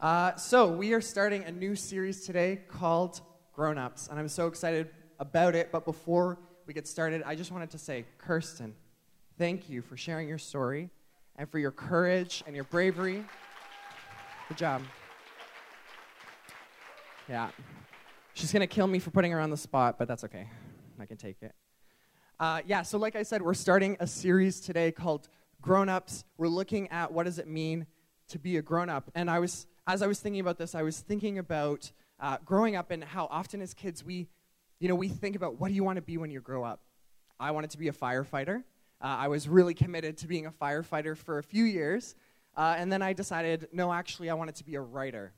Uh, so, we are starting a new series today called Grown Ups, and I'm so excited about it. But before we get started, I just wanted to say, Kirsten, thank you for sharing your story and for your courage and your bravery. Good job. Yeah. She's going to kill me for putting her on the spot, but that's okay. I can take it. Uh, yeah, so like I said, we're starting a series today called Grown Ups. We're looking at what does it mean to be a grown up. And I was as I was thinking about this, I was thinking about uh, growing up and how often as kids we, you know, we think about what do you want to be when you grow up. I wanted to be a firefighter. Uh, I was really committed to being a firefighter for a few years, uh, and then I decided, no, actually, I wanted to be a writer.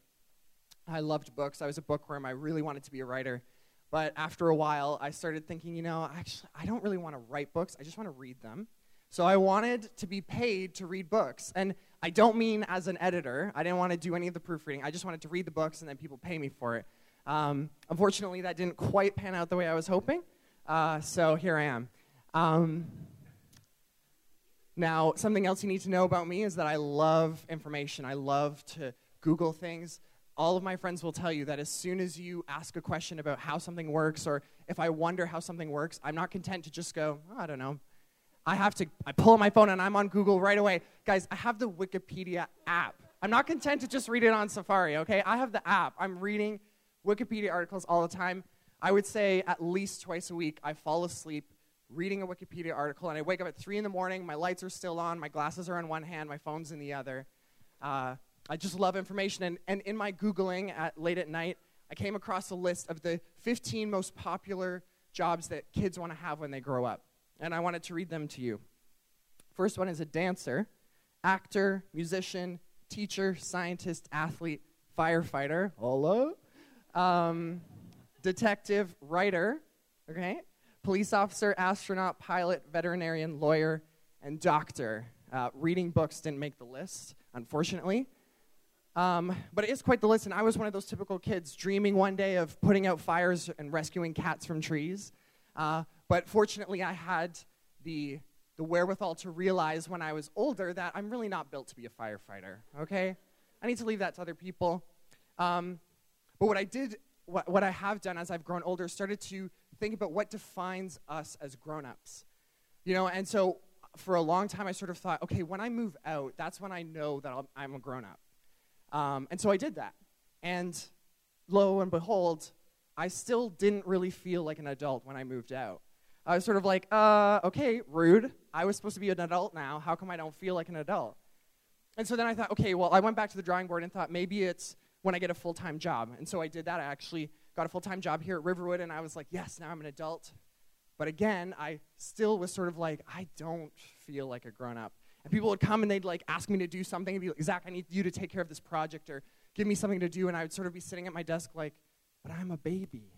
I loved books. I was a bookworm. I really wanted to be a writer. But after a while, I started thinking, you know, actually, I don't really want to write books. I just want to read them. So I wanted to be paid to read books. And I don't mean as an editor. I didn't want to do any of the proofreading. I just wanted to read the books and then people pay me for it. Um, unfortunately, that didn't quite pan out the way I was hoping. Uh, so here I am. Um, now, something else you need to know about me is that I love information. I love to Google things. All of my friends will tell you that as soon as you ask a question about how something works, or if I wonder how something works, I'm not content to just go, oh, I don't know, I have to, I pull up my phone and I'm on Google right away. Guys, I have the Wikipedia app. I'm not content to just read it on Safari, okay? I have the app. I'm reading Wikipedia articles all the time. I would say at least twice a week, I fall asleep reading a Wikipedia article and I wake up at 3 in the morning. My lights are still on, my glasses are in one hand, my phone's in the other. Uh, I just love information. And, and in my Googling at late at night, I came across a list of the 15 most popular jobs that kids want to have when they grow up and I wanted to read them to you. First one is a dancer, actor, musician, teacher, scientist, athlete, firefighter, hello, um, detective, writer, okay, police officer, astronaut, pilot, veterinarian, lawyer, and doctor. Uh, reading books didn't make the list, unfortunately. Um, but it is quite the list, and I was one of those typical kids dreaming one day of putting out fires and rescuing cats from trees. Uh, but fortunately, I had the, the wherewithal to realize when I was older that I'm really not built to be a firefighter, okay? I need to leave that to other people. Um, but what I did, what, what I have done as I've grown older, started to think about what defines us as grown ups. You know, and so for a long time, I sort of thought, okay, when I move out, that's when I know that i am a grown up. Um, and so I did that. And lo and behold, I still didn't really feel like an adult when I moved out. I was sort of like, uh, okay, rude. I was supposed to be an adult now. How come I don't feel like an adult? And so then I thought, okay, well, I went back to the drawing board and thought maybe it's when I get a full time job. And so I did that. I actually got a full time job here at Riverwood, and I was like, yes, now I'm an adult. But again, I still was sort of like, I don't feel like a grown up. And people would come and they'd like ask me to do something and be like, Zach, I need you to take care of this project or give me something to do. And I would sort of be sitting at my desk like, but I'm a baby.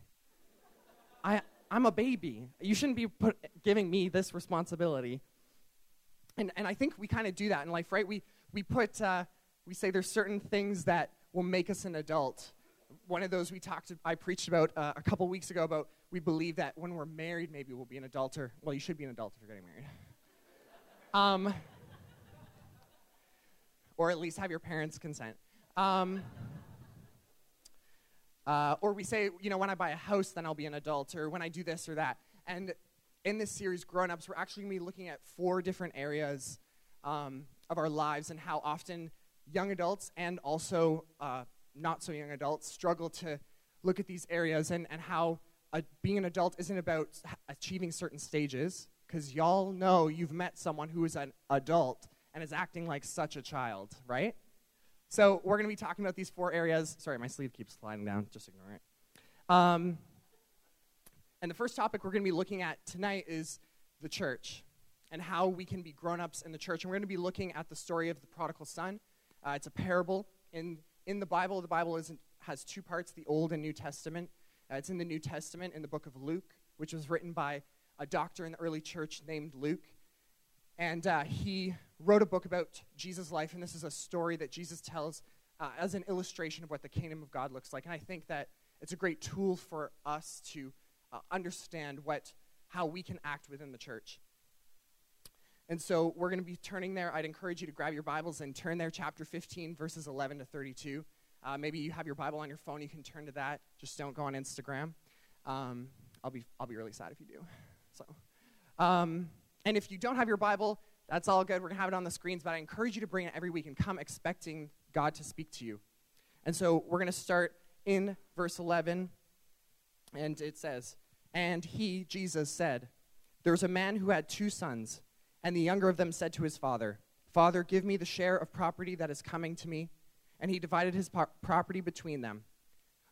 I, I'm a baby. You shouldn't be put, giving me this responsibility. And, and I think we kind of do that in life, right? We, we put, uh, we say there's certain things that will make us an adult. One of those we talked, I preached about uh, a couple weeks ago about we believe that when we're married, maybe we'll be an adult, or, well, you should be an adult if you're getting married. Um, or at least have your parents' consent. Um, uh, or we say, you know, when I buy a house, then I'll be an adult, or when I do this or that. And in this series, Grown Ups, we're actually going to be looking at four different areas um, of our lives and how often young adults and also uh, not so young adults struggle to look at these areas and, and how a, being an adult isn't about achieving certain stages, because y'all know you've met someone who is an adult and is acting like such a child, right? So we're going to be talking about these four areas. Sorry, my sleeve keeps sliding down. Just ignore it. Um, and the first topic we're going to be looking at tonight is the church and how we can be grown-ups in the church. And we're going to be looking at the story of the prodigal son. Uh, it's a parable in in the Bible. The Bible isn't, has two parts: the Old and New Testament. Uh, it's in the New Testament in the book of Luke, which was written by a doctor in the early church named Luke. And uh, he wrote a book about Jesus' life, and this is a story that Jesus tells uh, as an illustration of what the kingdom of God looks like. And I think that it's a great tool for us to uh, understand what, how we can act within the church. And so we're going to be turning there. I'd encourage you to grab your Bibles and turn there, chapter 15, verses 11 to 32. Uh, maybe you have your Bible on your phone, you can turn to that. Just don't go on Instagram. Um, I'll, be, I'll be really sad if you do. So, um, and if you don't have your Bible, that's all good. We're going to have it on the screens, but I encourage you to bring it every week and come expecting God to speak to you. And so we're going to start in verse 11, and it says, And he, Jesus, said, There was a man who had two sons, and the younger of them said to his father, Father, give me the share of property that is coming to me. And he divided his po- property between them.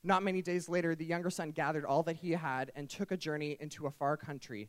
Not many days later, the younger son gathered all that he had and took a journey into a far country.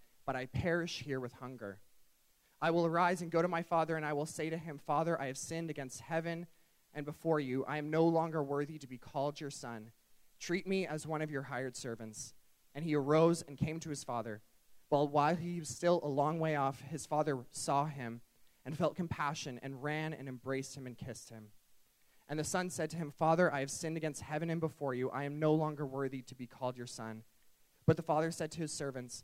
but I perish here with hunger? I will arise and go to my father, and I will say to him, Father, I have sinned against heaven and before you. I am no longer worthy to be called your son. Treat me as one of your hired servants. And he arose and came to his father. Well, while he was still a long way off, his father saw him and felt compassion and ran and embraced him and kissed him. And the son said to him, Father, I have sinned against heaven and before you. I am no longer worthy to be called your son. But the father said to his servants,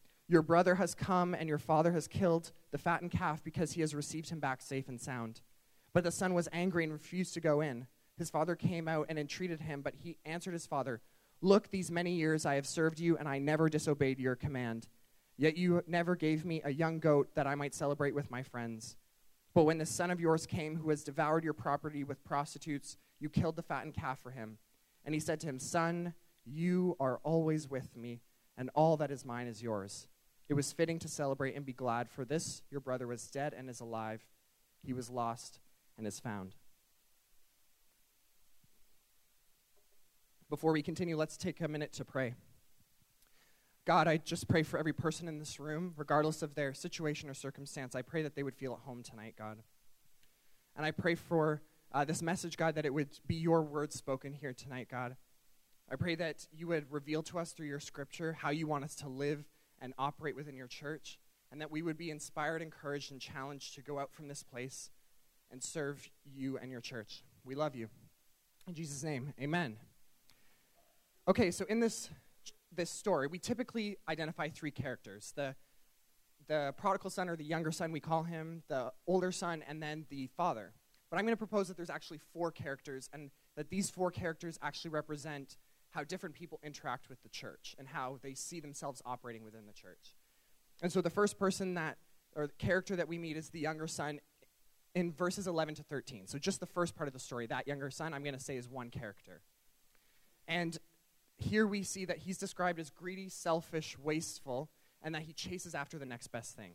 Your brother has come, and your father has killed the fattened calf because he has received him back safe and sound. But the son was angry and refused to go in. His father came out and entreated him, but he answered his father, Look, these many years I have served you, and I never disobeyed your command. Yet you never gave me a young goat that I might celebrate with my friends. But when the son of yours came, who has devoured your property with prostitutes, you killed the fattened calf for him. And he said to him, Son, you are always with me, and all that is mine is yours. It was fitting to celebrate and be glad, for this your brother was dead and is alive. He was lost and is found. Before we continue, let's take a minute to pray. God, I just pray for every person in this room, regardless of their situation or circumstance. I pray that they would feel at home tonight, God. And I pray for uh, this message, God, that it would be your word spoken here tonight, God. I pray that you would reveal to us through your scripture how you want us to live and operate within your church, and that we would be inspired, encouraged, and challenged to go out from this place and serve you and your church. We love you. In Jesus' name, amen. Okay, so in this, this story, we typically identify three characters the, the prodigal son or the younger son, we call him, the older son, and then the father. But I'm going to propose that there's actually four characters, and that these four characters actually represent how different people interact with the church and how they see themselves operating within the church. And so the first person that, or the character that we meet is the younger son in verses 11 to 13. So just the first part of the story, that younger son, I'm going to say is one character. And here we see that he's described as greedy, selfish, wasteful, and that he chases after the next best thing.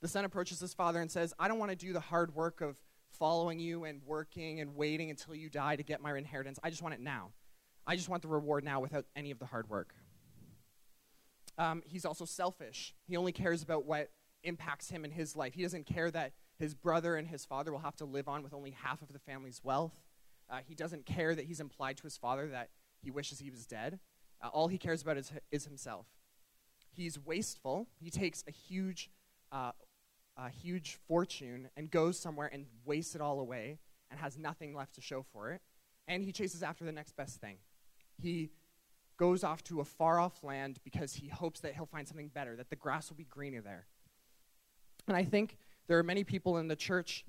The son approaches his father and says, I don't want to do the hard work of following you and working and waiting until you die to get my inheritance. I just want it now. I just want the reward now without any of the hard work. Um, he's also selfish. He only cares about what impacts him in his life. He doesn't care that his brother and his father will have to live on with only half of the family's wealth. Uh, he doesn't care that he's implied to his father that he wishes he was dead. Uh, all he cares about is, is himself. He's wasteful. He takes a huge, uh, a huge fortune and goes somewhere and wastes it all away and has nothing left to show for it. And he chases after the next best thing. He goes off to a far off land because he hopes that he'll find something better, that the grass will be greener there. And I think there are many people in the church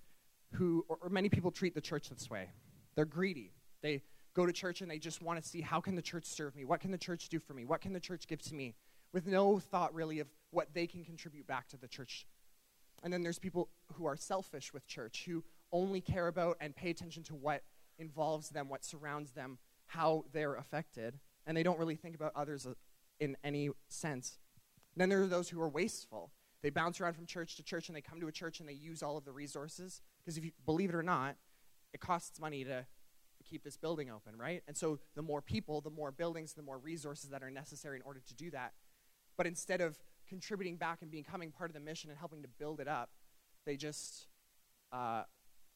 who, or, many people treat the church this way. They're greedy. They go to church and they just want to see how can the church serve me? What can the church do for me? What can the church give to me? With no thought really of what they can contribute back to the church. And then there's people who are selfish with church, who only care about and pay attention to what involves them, what surrounds them, how they're affected, and they don't really think about others uh, in any sense. Then there are those who are wasteful. They bounce around from church to church and they come to a church and they use all of the resources. Because if you believe it or not, it costs money to keep this building open, right? And so the more people, the more buildings, the more resources that are necessary in order to do that. But instead of contributing back and becoming part of the mission and helping to build it up, they just uh,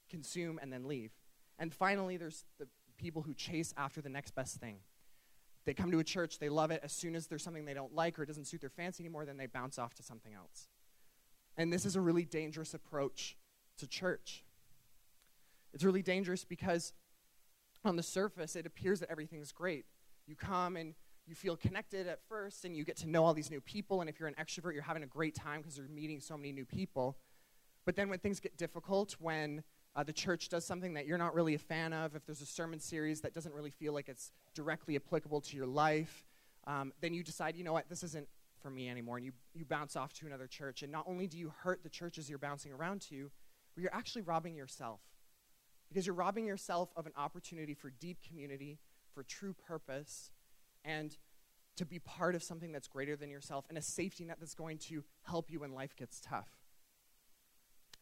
consume and then leave. And finally, there's the people who chase after the next best thing. They come to a church, they love it. As soon as there's something they don't like or it doesn't suit their fancy anymore, then they bounce off to something else. And this is a really dangerous approach to church. It's really dangerous because on the surface, it appears that everything's great. You come and you feel connected at first, and you get to know all these new people. And if you're an extrovert, you're having a great time because you're meeting so many new people. But then when things get difficult, when uh, the church does something that you're not really a fan of, if there's a sermon series that doesn't really feel like it's directly applicable to your life, um, then you decide, you know what, this isn't for me anymore, and you, you bounce off to another church. And not only do you hurt the churches you're bouncing around to, but you're actually robbing yourself. Because you're robbing yourself of an opportunity for deep community, for true purpose, and to be part of something that's greater than yourself, and a safety net that's going to help you when life gets tough.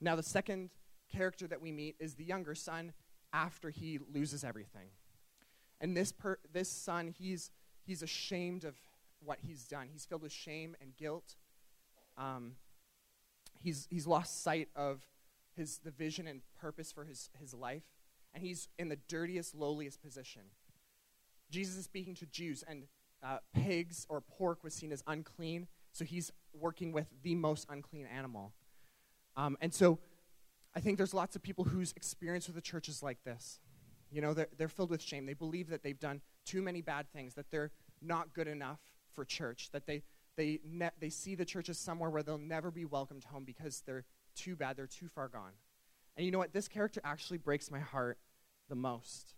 Now, the second character that we meet is the younger son after he loses everything. And this, per- this son, he's, he's ashamed of what he's done. He's filled with shame and guilt. Um, he's, he's lost sight of his, the vision and purpose for his, his life. And he's in the dirtiest, lowliest position. Jesus is speaking to Jews, and uh, pigs or pork was seen as unclean. So he's working with the most unclean animal. Um, and so I think there's lots of people whose experience with the church is like this. You know, they're, they're filled with shame. They believe that they've done too many bad things, that they're not good enough for church, that they, they, ne- they see the church as somewhere where they'll never be welcomed home because they're too bad, they're too far gone. And you know what? This character actually breaks my heart the most.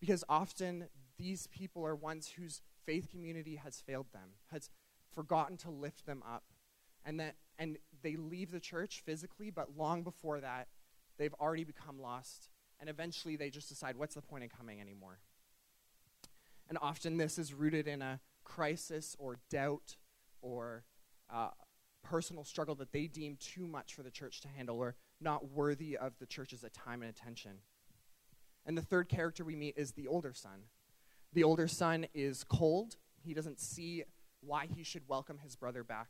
Because often these people are ones whose faith community has failed them, has forgotten to lift them up. And that and they leave the church physically, but long before that, they've already become lost. And eventually they just decide, what's the point in coming anymore? And often this is rooted in a crisis or doubt or uh, personal struggle that they deem too much for the church to handle or not worthy of the church's time and attention. And the third character we meet is the older son. The older son is cold. He doesn't see why he should welcome his brother back.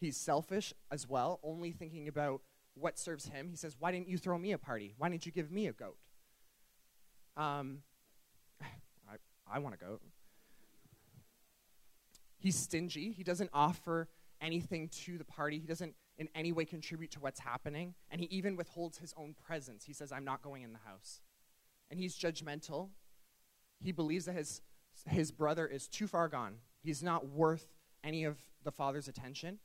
He's selfish as well, only thinking about what serves him. He says, Why didn't you throw me a party? Why didn't you give me a goat? Um, I, I want a goat. He's stingy. He doesn't offer anything to the party. He doesn't in any way contribute to what's happening. And he even withholds his own presence. He says, I'm not going in the house. And he's judgmental. He believes that his, his brother is too far gone. He's not worth any of the father's attention.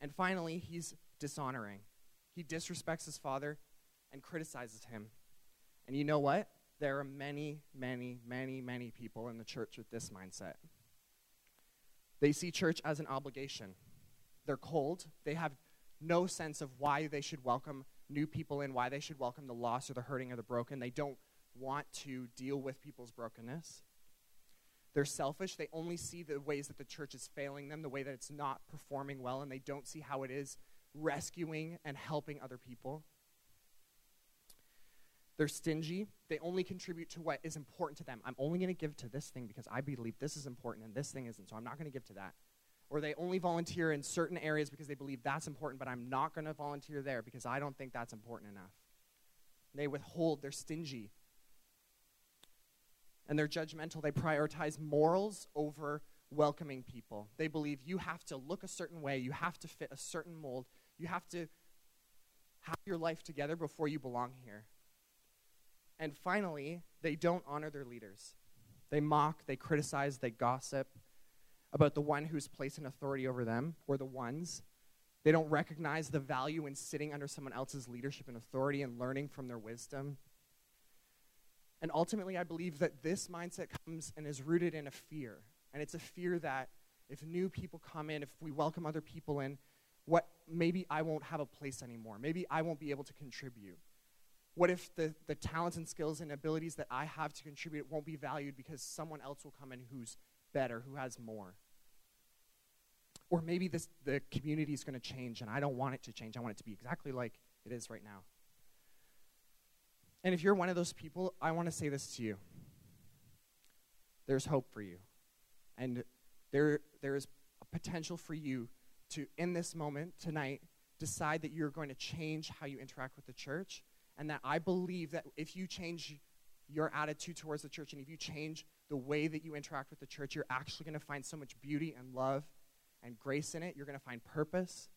And finally, he's dishonoring. He disrespects his father and criticizes him. And you know what? There are many, many, many, many people in the church with this mindset. They see church as an obligation. They're cold. They have no sense of why they should welcome new people in, why they should welcome the lost or the hurting or the broken. They don't want to deal with people's brokenness. They're selfish. They only see the ways that the church is failing them, the way that it's not performing well, and they don't see how it is rescuing and helping other people. They're stingy. They only contribute to what is important to them. I'm only going to give to this thing because I believe this is important and this thing isn't, so I'm not going to give to that. Or they only volunteer in certain areas because they believe that's important, but I'm not going to volunteer there because I don't think that's important enough. They withhold, they're stingy and they're judgmental. They prioritize morals over welcoming people. They believe you have to look a certain way, you have to fit a certain mold, you have to have your life together before you belong here. And finally, they don't honor their leaders. They mock, they criticize, they gossip about the one who's placed an authority over them or the ones. They don't recognize the value in sitting under someone else's leadership and authority and learning from their wisdom. And ultimately, I believe that this mindset comes and is rooted in a fear. And it's a fear that if new people come in, if we welcome other people in, what maybe I won't have a place anymore. Maybe I won't be able to contribute. What if the, the talents and skills and abilities that I have to contribute won't be valued because someone else will come in who's better, who has more. Or maybe this, the community is going to change and I don't want it to change. I want it to be exactly like it is right now. And if you're one of those people, I want to say this to you. There's hope for you. And there, there is a potential for you to, in this moment, tonight, decide that you're going to change how you interact with the church. And that I believe that if you change your attitude towards the church and if you change the way that you interact with the church, you're actually going to find so much beauty and love and grace in it. You're going to find purpose.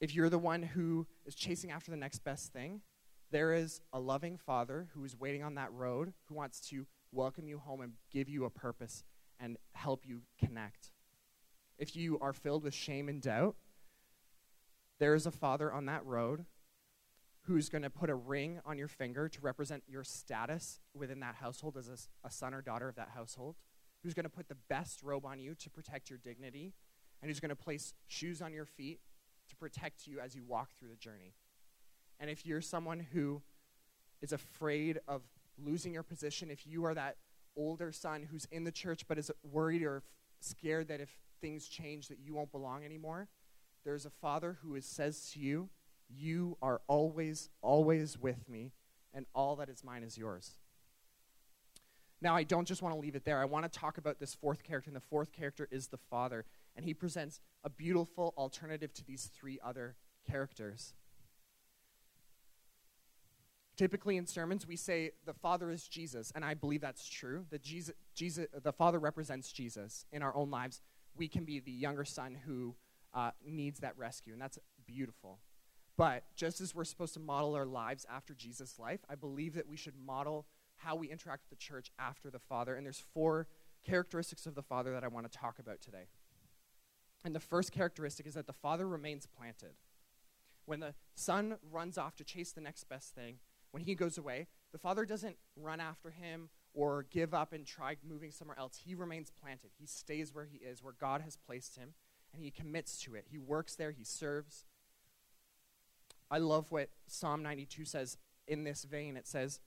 If you're the one who is chasing after the next best thing, there is a loving father who is waiting on that road who wants to welcome you home and give you a purpose and help you connect. If you are filled with shame and doubt, there is a father on that road who's going to put a ring on your finger to represent your status within that household as a, a son or daughter of that household, who's going to put the best robe on you to protect your dignity, and who's going to place shoes on your feet to protect you as you walk through the journey. And if you're someone who is afraid of losing your position, if you are that older son who's in the church but is worried or scared that if things change that you won't belong anymore, there's a father who is, says to you, You are always, always with me, and all that is mine is yours. Now, I don't just want to leave it there. I want to talk about this fourth character, and the fourth character is the father. And he presents a beautiful alternative to these three other characters. Typically in sermons, we say the Father is Jesus, and I believe that's true. That Jesus, Jesus, the Father represents Jesus in our own lives. We can be the younger son who uh, needs that rescue, and that's beautiful. But just as we're supposed to model our lives after Jesus' life, I believe that we should model how we interact with the church after the Father. And there's four characteristics of the Father that I want to talk about today. And the first characteristic is that the Father remains planted. When the Son runs off to chase the next best thing, when he goes away, the Father doesn't run after him or give up and try moving somewhere else. He remains planted. He stays where he is, where God has placed him, and he commits to it. He works there, he serves. I love what Psalm 92 says in this vein. It says,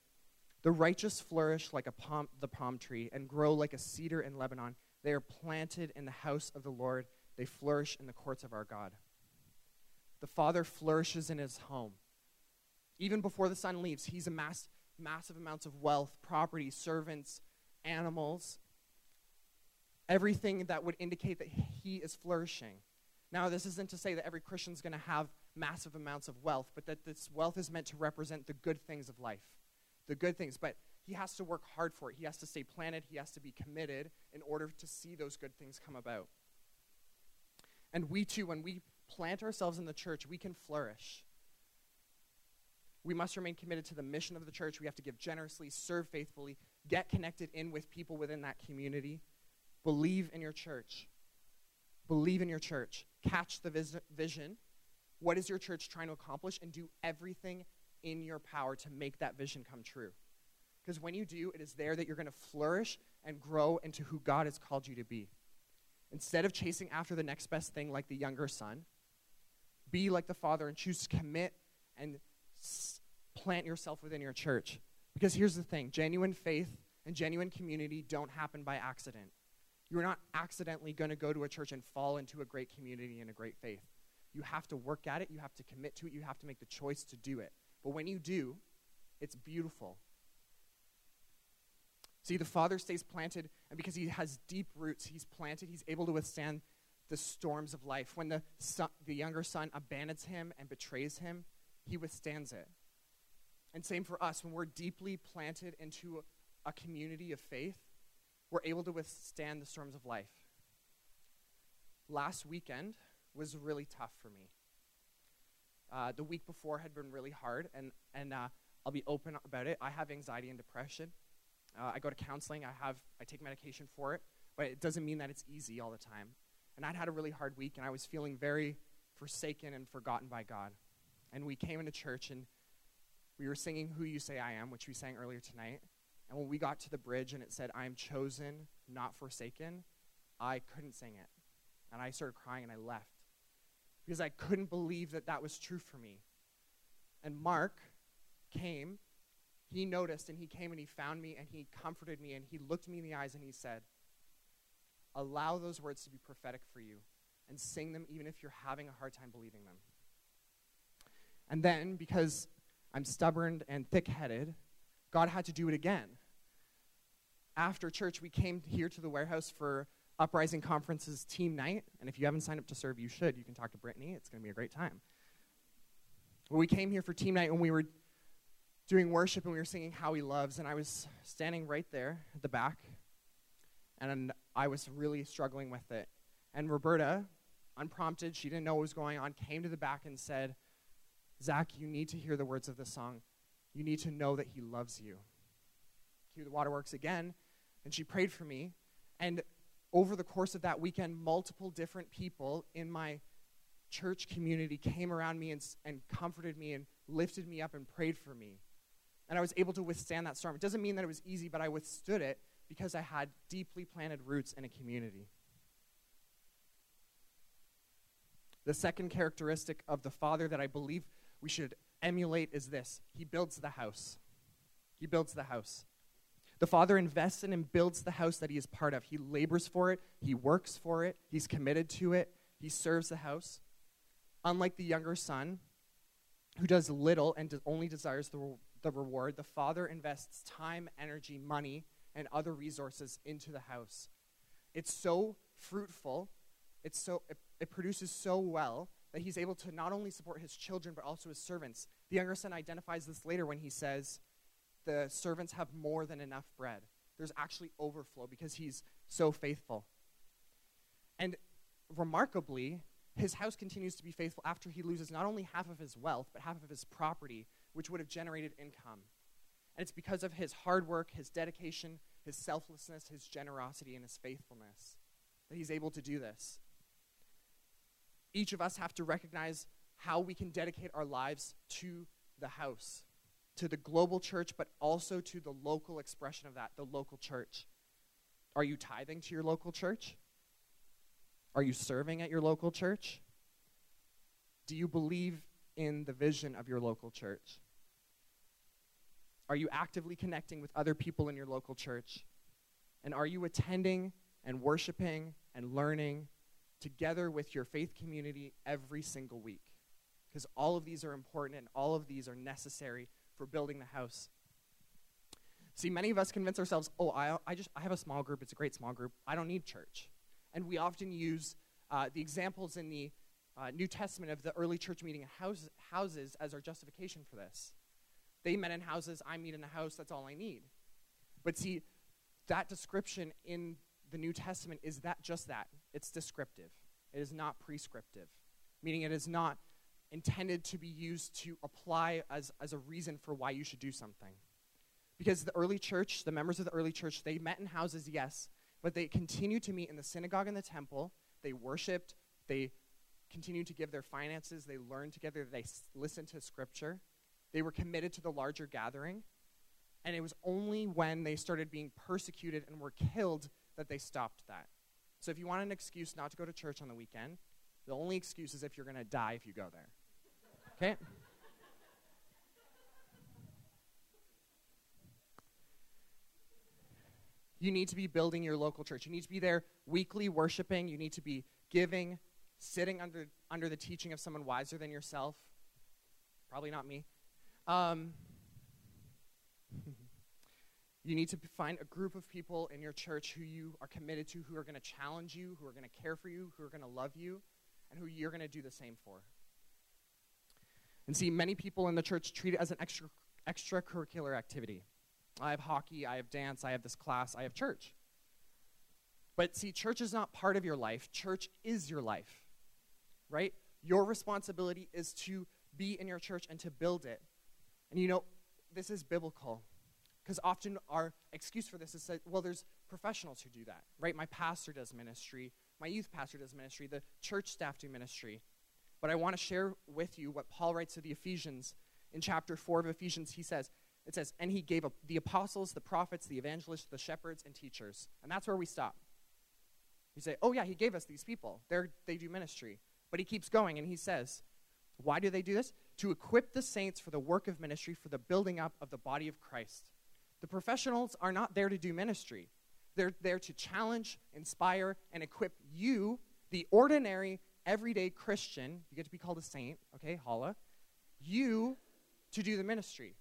The righteous flourish like a palm, the palm tree and grow like a cedar in Lebanon. They are planted in the house of the Lord, they flourish in the courts of our God. The Father flourishes in his home. Even before the son leaves, he's amassed massive amounts of wealth, property, servants, animals, everything that would indicate that he is flourishing. Now, this isn't to say that every Christian is going to have massive amounts of wealth, but that this wealth is meant to represent the good things of life. The good things. But he has to work hard for it. He has to stay planted. He has to be committed in order to see those good things come about. And we too, when we plant ourselves in the church, we can flourish. We must remain committed to the mission of the church. We have to give generously, serve faithfully, get connected in with people within that community. Believe in your church. Believe in your church. Catch the vis- vision. What is your church trying to accomplish? And do everything in your power to make that vision come true. Because when you do, it is there that you're going to flourish and grow into who God has called you to be. Instead of chasing after the next best thing like the younger son, be like the father and choose to commit and s- plant yourself within your church. Because here's the thing genuine faith and genuine community don't happen by accident. You're not accidentally going to go to a church and fall into a great community and a great faith. You have to work at it, you have to commit to it, you have to make the choice to do it. But when you do, it's beautiful. See, the father stays planted, and because he has deep roots, he's planted, he's able to withstand the storms of life. When the, son, the younger son abandons him and betrays him, he withstands it. And same for us, when we're deeply planted into a, community of faith, we're able to withstand the storms of life. Last weekend was really tough for me. Uh, the week before had been really hard, and, and uh, I'll be open about it. I have anxiety and depression. Uh, I go to counseling. I have I take medication for it, but it doesn't mean that it's easy all the time. And I'd had a really hard week, and I was feeling very forsaken and forgotten by God. And we came into church, and we were singing "Who You Say I Am," which we sang earlier tonight. And when we got to the bridge and it said, "I am chosen, not forsaken," I couldn't sing it, and I started crying and I left because I couldn't believe that that was true for me. And Mark came he noticed and he came and he found me and he comforted me and he looked me in the eyes and he said, Allow those words to be prophetic for you and sing them even if you're having a hard time believing them. And then, because I'm stubborn and thick headed, God had to do it again. After church, we came here to the warehouse for Uprising Conference's team night. And if you haven't signed up to serve, you should. You can talk to Brittany, it's going to be a great time. We came here for team night and we were doing worship and we were singing How He Loves. And I was standing right there at the back and I was really struggling with it. And Roberta, unprompted, she didn't know what was going on, came to the back and said, Zach, you need to hear the words of this song. You need to know that he loves you. Cue the waterworks again. And she prayed for me. And over the course of that weekend, multiple different people in my church community came around me and, and comforted me and lifted me up and prayed for me. And I was able to withstand that storm. It doesn't mean that it was easy, but I withstood it because I had deeply planted roots in a community. The second characteristic of the Father that I believe we should emulate is this He builds the house. He builds the house. The Father invests in and builds the house that He is part of. He labors for it, He works for it, He's committed to it, He serves the house. Unlike the younger son, who does little and only desires the, the reward, the Father invests time, energy, money, and other resources into the house. It's so fruitful, it's so, it, it produces so well that he's able to not only support his children but also his servants. The younger son identifies this later when he says, The servants have more than enough bread. There's actually overflow because he's so faithful. And remarkably, his house continues to be faithful after he loses not only half of his wealth, but half of his property, which would have generated income. And it's because of his hard work, his dedication, his selflessness, his generosity, and his faithfulness that he's able to do this each of us have to recognize how we can dedicate our lives to the house, to the global church, but also to the local expression of that, the local church. Are you tithing to your local church? Are you serving at your local church? Do you believe in the vision of your local church? Are you actively connecting with other people in your local church? And are you attending and worshiping and learning together with your faith community every single week. Because all of these are important and all of these are necessary for building the house. See, many of us convince ourselves, oh, I, I just I have a small group. It's a great small group. I don't need church. And we often use uh, the examples in the uh, New Testament of the early church meeting in house, houses as our justification for this. They met in houses, I meet in a house, that's all I need. But see, that description in the New Testament is that just that. It's descriptive. It is not prescriptive, meaning it is not intended to be used to apply as, as a reason for why you should do something. Because the early church, the members of the early church, they met in houses, yes, but they continued to meet in the synagogue and the temple. They worshiped, they continued to give their finances, they learned together, they listened to scripture. They were committed to the larger gathering. And it was only when they started being persecuted and were killed that they stopped that. So if you want an excuse not to go to church on the weekend, the only excuse is if you're going to die if you go there. Okay? You need to be building your local church. You need to be there weekly worshiping. You need to be giving, sitting under, under the teaching of someone wiser than yourself. Probably not me. Um, You need to find a group of people in your church who you are committed to, who are going to challenge you, who are going to care for you, who are going to love you, and who you're going to do the same for. And see, many people in the church treat it as an extra, extracurricular activity. I have hockey, I have dance, I have this class, I have church. But see, church is not part of your life, church is your life, right? Your responsibility is to be in your church and to build it. And you know, this is biblical. Because often our excuse for this is that, well, there's professionals who do that, right? My pastor does ministry, my youth pastor does ministry, the church staff do ministry. But I want to share with you what Paul writes to the Ephesians in chapter 4 of Ephesians. He says, it says, and he gave up the apostles, the prophets, the evangelists, the shepherds, and teachers. And that's where we stop. You say, oh, yeah, he gave us these people. They're, they do ministry. But he keeps going and he says, why do they do this? to equip the saints for the work of ministry for the building up of the body of Christ. The professionals are not there to do ministry. They're there to challenge, inspire, and equip you, the ordinary, everyday Christian. You get to be called a saint, okay, holla. You to do the ministry.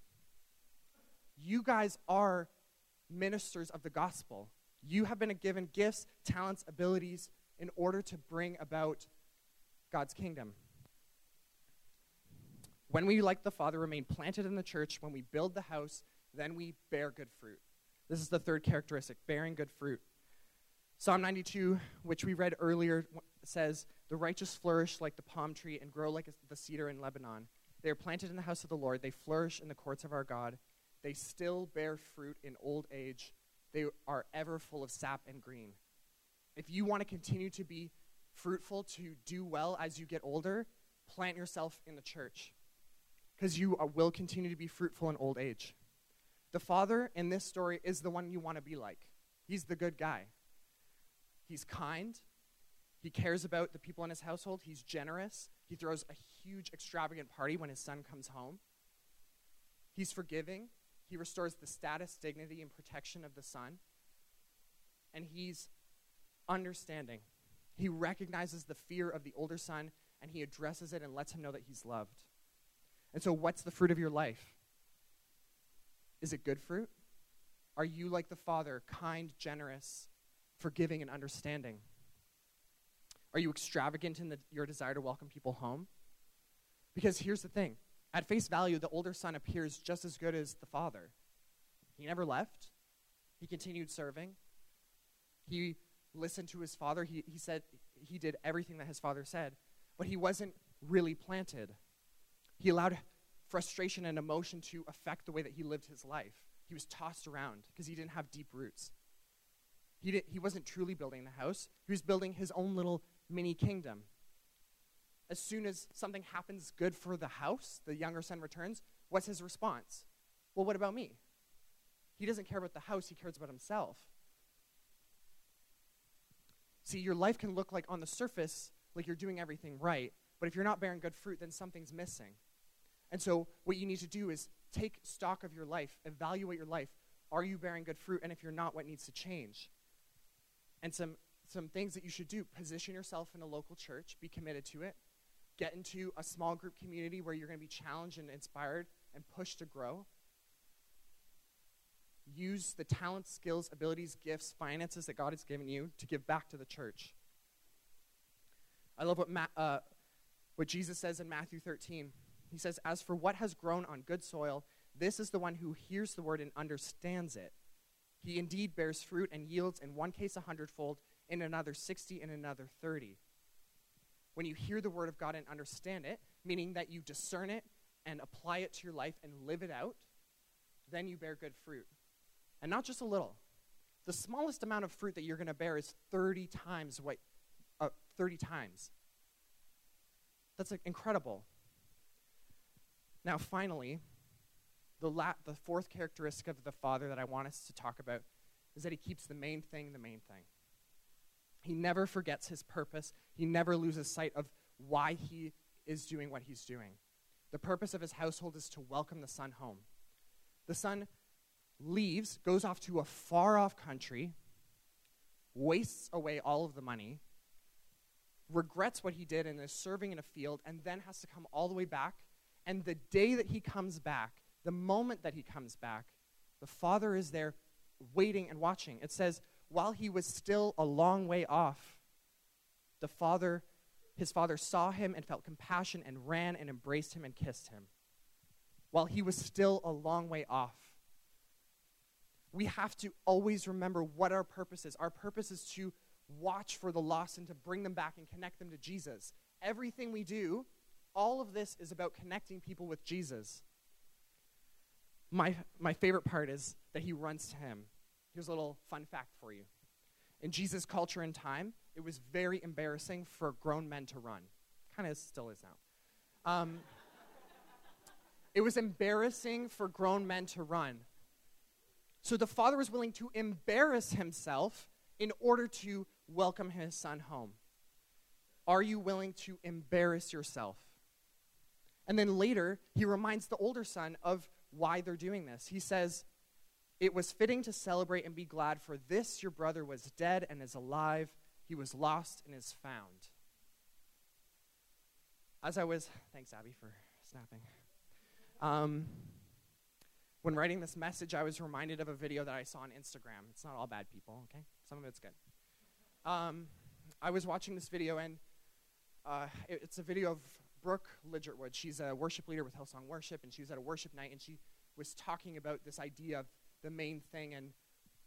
You guys are ministers of the gospel. You have been given gifts, talents, abilities in order to bring about God's kingdom. When we, like the Father, remain planted in the church, when we build the house, then we bear good fruit. This is the third characteristic bearing good fruit. Psalm 92, which we read earlier, says, The righteous flourish like the palm tree and grow like the cedar in Lebanon. They are planted in the house of the Lord. They flourish in the courts of our God. They still bear fruit in old age. They are ever full of sap and green. If you want to continue to be fruitful, to do well as you get older, plant yourself in the church because you are, will continue to be fruitful in old age. The father in this story is the one you want to be like. He's the good guy. He's kind. He cares about the people in his household. He's generous. He throws a huge, extravagant party when his son comes home. He's forgiving. He restores the status, dignity, and protection of the son. And he's understanding. He recognizes the fear of the older son and he addresses it and lets him know that he's loved. And so, what's the fruit of your life? Is it good fruit? Are you like the Father, kind, generous, forgiving, and understanding? Are you extravagant in the, your desire to welcome people home? Because here's the thing at face value, the older son appears just as good as the father. He never left, he continued serving. He listened to his father. He, he said he did everything that his father said, but he wasn't really planted. He allowed frustration and emotion to affect the way that he lived his life. He was tossed around because he didn't have deep roots. He, did, he wasn't truly building the house, he was building his own little mini kingdom. As soon as something happens good for the house, the younger son returns, what's his response? Well, what about me? He doesn't care about the house, he cares about himself. See, your life can look like on the surface like you're doing everything right, but if you're not bearing good fruit, then something's missing. And so, what you need to do is take stock of your life, evaluate your life. Are you bearing good fruit? And if you're not, what needs to change? And some, some things that you should do position yourself in a local church, be committed to it, get into a small group community where you're going to be challenged and inspired and pushed to grow. Use the talents, skills, abilities, gifts, finances that God has given you to give back to the church. I love what, Ma- uh, what Jesus says in Matthew 13. He says, As for what has grown on good soil, this is the one who hears the word and understands it. He indeed bears fruit and yields in one case a hundredfold, in another sixty, in another thirty. When you hear the word of God and understand it, meaning that you discern it and apply it to your life and live it out, then you bear good fruit. And not just a little. The smallest amount of fruit that you're going to bear is 30 times what, uh, 30 times. That's incredible. Now, finally, the, la- the fourth characteristic of the Father that I want us to talk about is that he keeps the main thing the main thing. He never forgets his purpose, he never loses sight of why he is doing what he's doing. The purpose of his household is to welcome the son home. The son leaves, goes off to a far off country, wastes away all of the money, regrets what he did and is serving in a field, and then has to come all the way back and the day that he comes back, the moment that he comes back, the Father is there waiting and watching. It says, while he was still a long way off, the Father, his Father saw him and felt compassion and ran and embraced him and kissed him. While he was still a long way off. We have to always remember what our purpose is. Our purpose is to watch for the lost and to bring them back and connect them to Jesus. Everything we do all of this is about connecting people with Jesus. My, my favorite part is that he runs to him. Here's a little fun fact for you. In Jesus' culture and time, it was very embarrassing for grown men to run. Kind of still is now. Um, it was embarrassing for grown men to run. So the father was willing to embarrass himself in order to welcome his son home. Are you willing to embarrass yourself? And then later, he reminds the older son of why they're doing this. He says, It was fitting to celebrate and be glad, for this your brother was dead and is alive. He was lost and is found. As I was, thanks, Abby, for snapping. Um, when writing this message, I was reminded of a video that I saw on Instagram. It's not all bad people, okay? Some of it's good. Um, I was watching this video, and uh, it, it's a video of Brooke Ligertwood. She's a worship leader with Hillsong Worship, and she was at a worship night, and she was talking about this idea of the main thing. And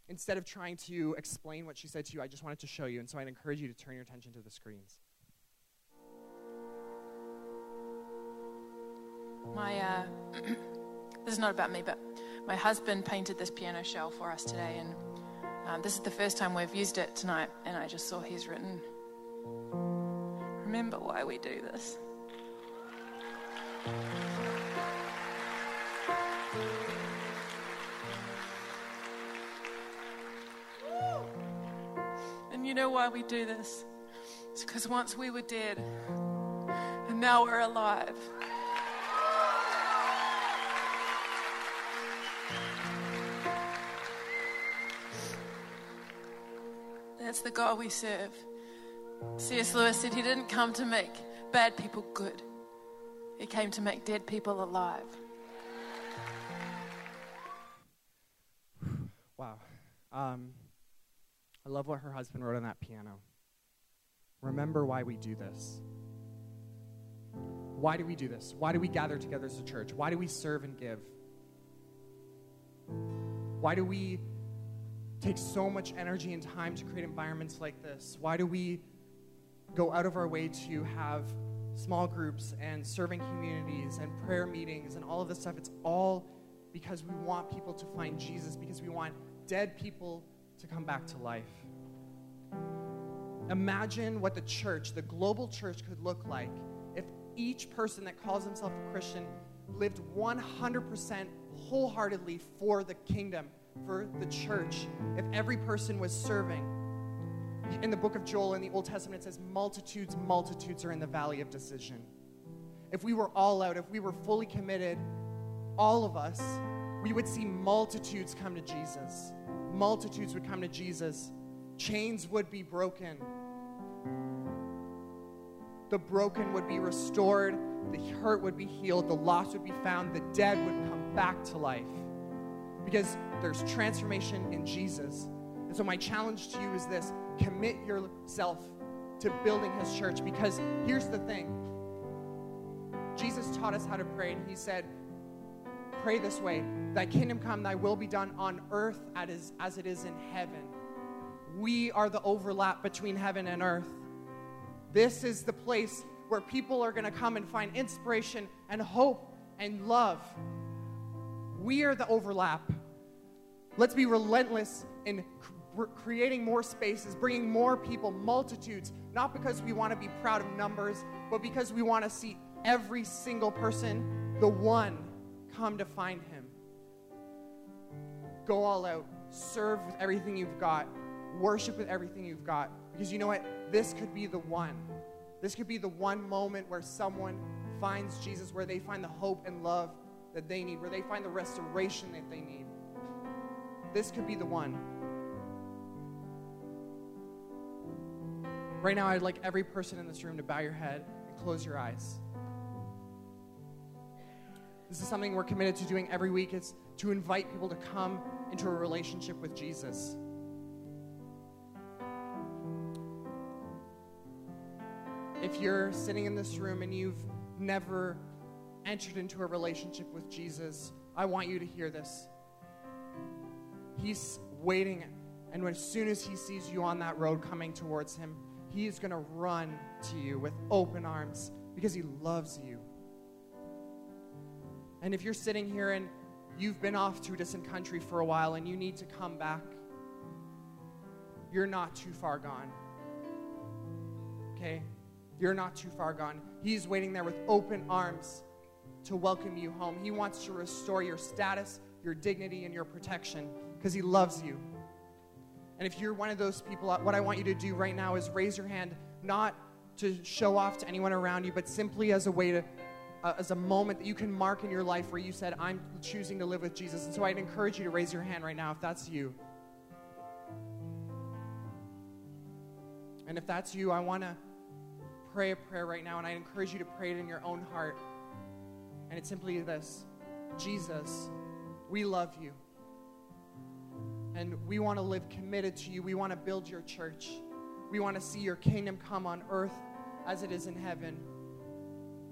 instead of trying to explain what she said to you, I just wanted to show you. And so I'd encourage you to turn your attention to the screens. My, uh, this is not about me, but my husband painted this piano shell for us today, and um, this is the first time we've used it tonight, and I just saw he's written, Remember why we do this. And you know why we do this? It's because once we were dead, and now we're alive. That's the God we serve. C.S. Lewis said he didn't come to make bad people good, he came to make dead people alive. Wow. Um, I love what her husband wrote on that piano. Remember why we do this. Why do we do this? Why do we gather together as a church? Why do we serve and give? Why do we take so much energy and time to create environments like this? Why do we go out of our way to have small groups and serving communities and prayer meetings and all of this stuff? It's all because we want people to find Jesus, because we want dead people to come back to life. Imagine what the church, the global church, could look like if each person that calls himself a Christian lived 100% wholeheartedly for the kingdom, for the church. If every person was serving. In the book of Joel in the Old Testament, it says, Multitudes, multitudes are in the valley of decision. If we were all out, if we were fully committed, all of us, we would see multitudes come to Jesus. Multitudes would come to Jesus. Chains would be broken. The broken would be restored. The hurt would be healed. The lost would be found. The dead would come back to life. Because there's transformation in Jesus. And so, my challenge to you is this commit yourself to building his church. Because here's the thing Jesus taught us how to pray, and he said, Pray this way Thy kingdom come, thy will be done on earth as it is in heaven. We are the overlap between heaven and earth. This is the place where people are going to come and find inspiration and hope and love. We are the overlap. Let's be relentless in creating more spaces, bringing more people, multitudes, not because we want to be proud of numbers, but because we want to see every single person, the one, come to find him. Go all out, serve with everything you've got, worship with everything you've got. Because you know what? This could be the one. This could be the one moment where someone finds Jesus, where they find the hope and love that they need, where they find the restoration that they need. This could be the one. Right now, I'd like every person in this room to bow your head and close your eyes. This is something we're committed to doing every week. It's to invite people to come into a relationship with Jesus. If you're sitting in this room and you've never entered into a relationship with Jesus, I want you to hear this. He's waiting, and as soon as he sees you on that road coming towards him, he is going to run to you with open arms because he loves you. And if you're sitting here and you've been off to a distant country for a while and you need to come back, you're not too far gone. Okay? You're not too far gone. He's waiting there with open arms to welcome you home. He wants to restore your status, your dignity, and your protection because He loves you. And if you're one of those people, what I want you to do right now is raise your hand, not to show off to anyone around you, but simply as a way to uh, as a moment that you can mark in your life where you said, I'm choosing to live with Jesus. And so I'd encourage you to raise your hand right now if that's you. And if that's you, I want to pray a prayer right now, and I encourage you to pray it in your own heart. And it's simply this Jesus, we love you. And we want to live committed to you. We want to build your church. We want to see your kingdom come on earth as it is in heaven.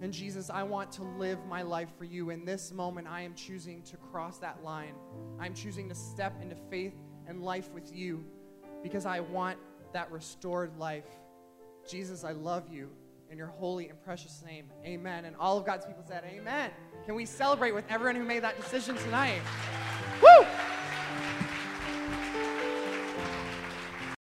And Jesus, I want to live my life for you. In this moment, I am choosing to cross that line. I'm choosing to step into faith and life with you because I want that restored life. Jesus, I love you in your holy and precious name. Amen. And all of God's people said, Amen. Can we celebrate with everyone who made that decision tonight? Woo!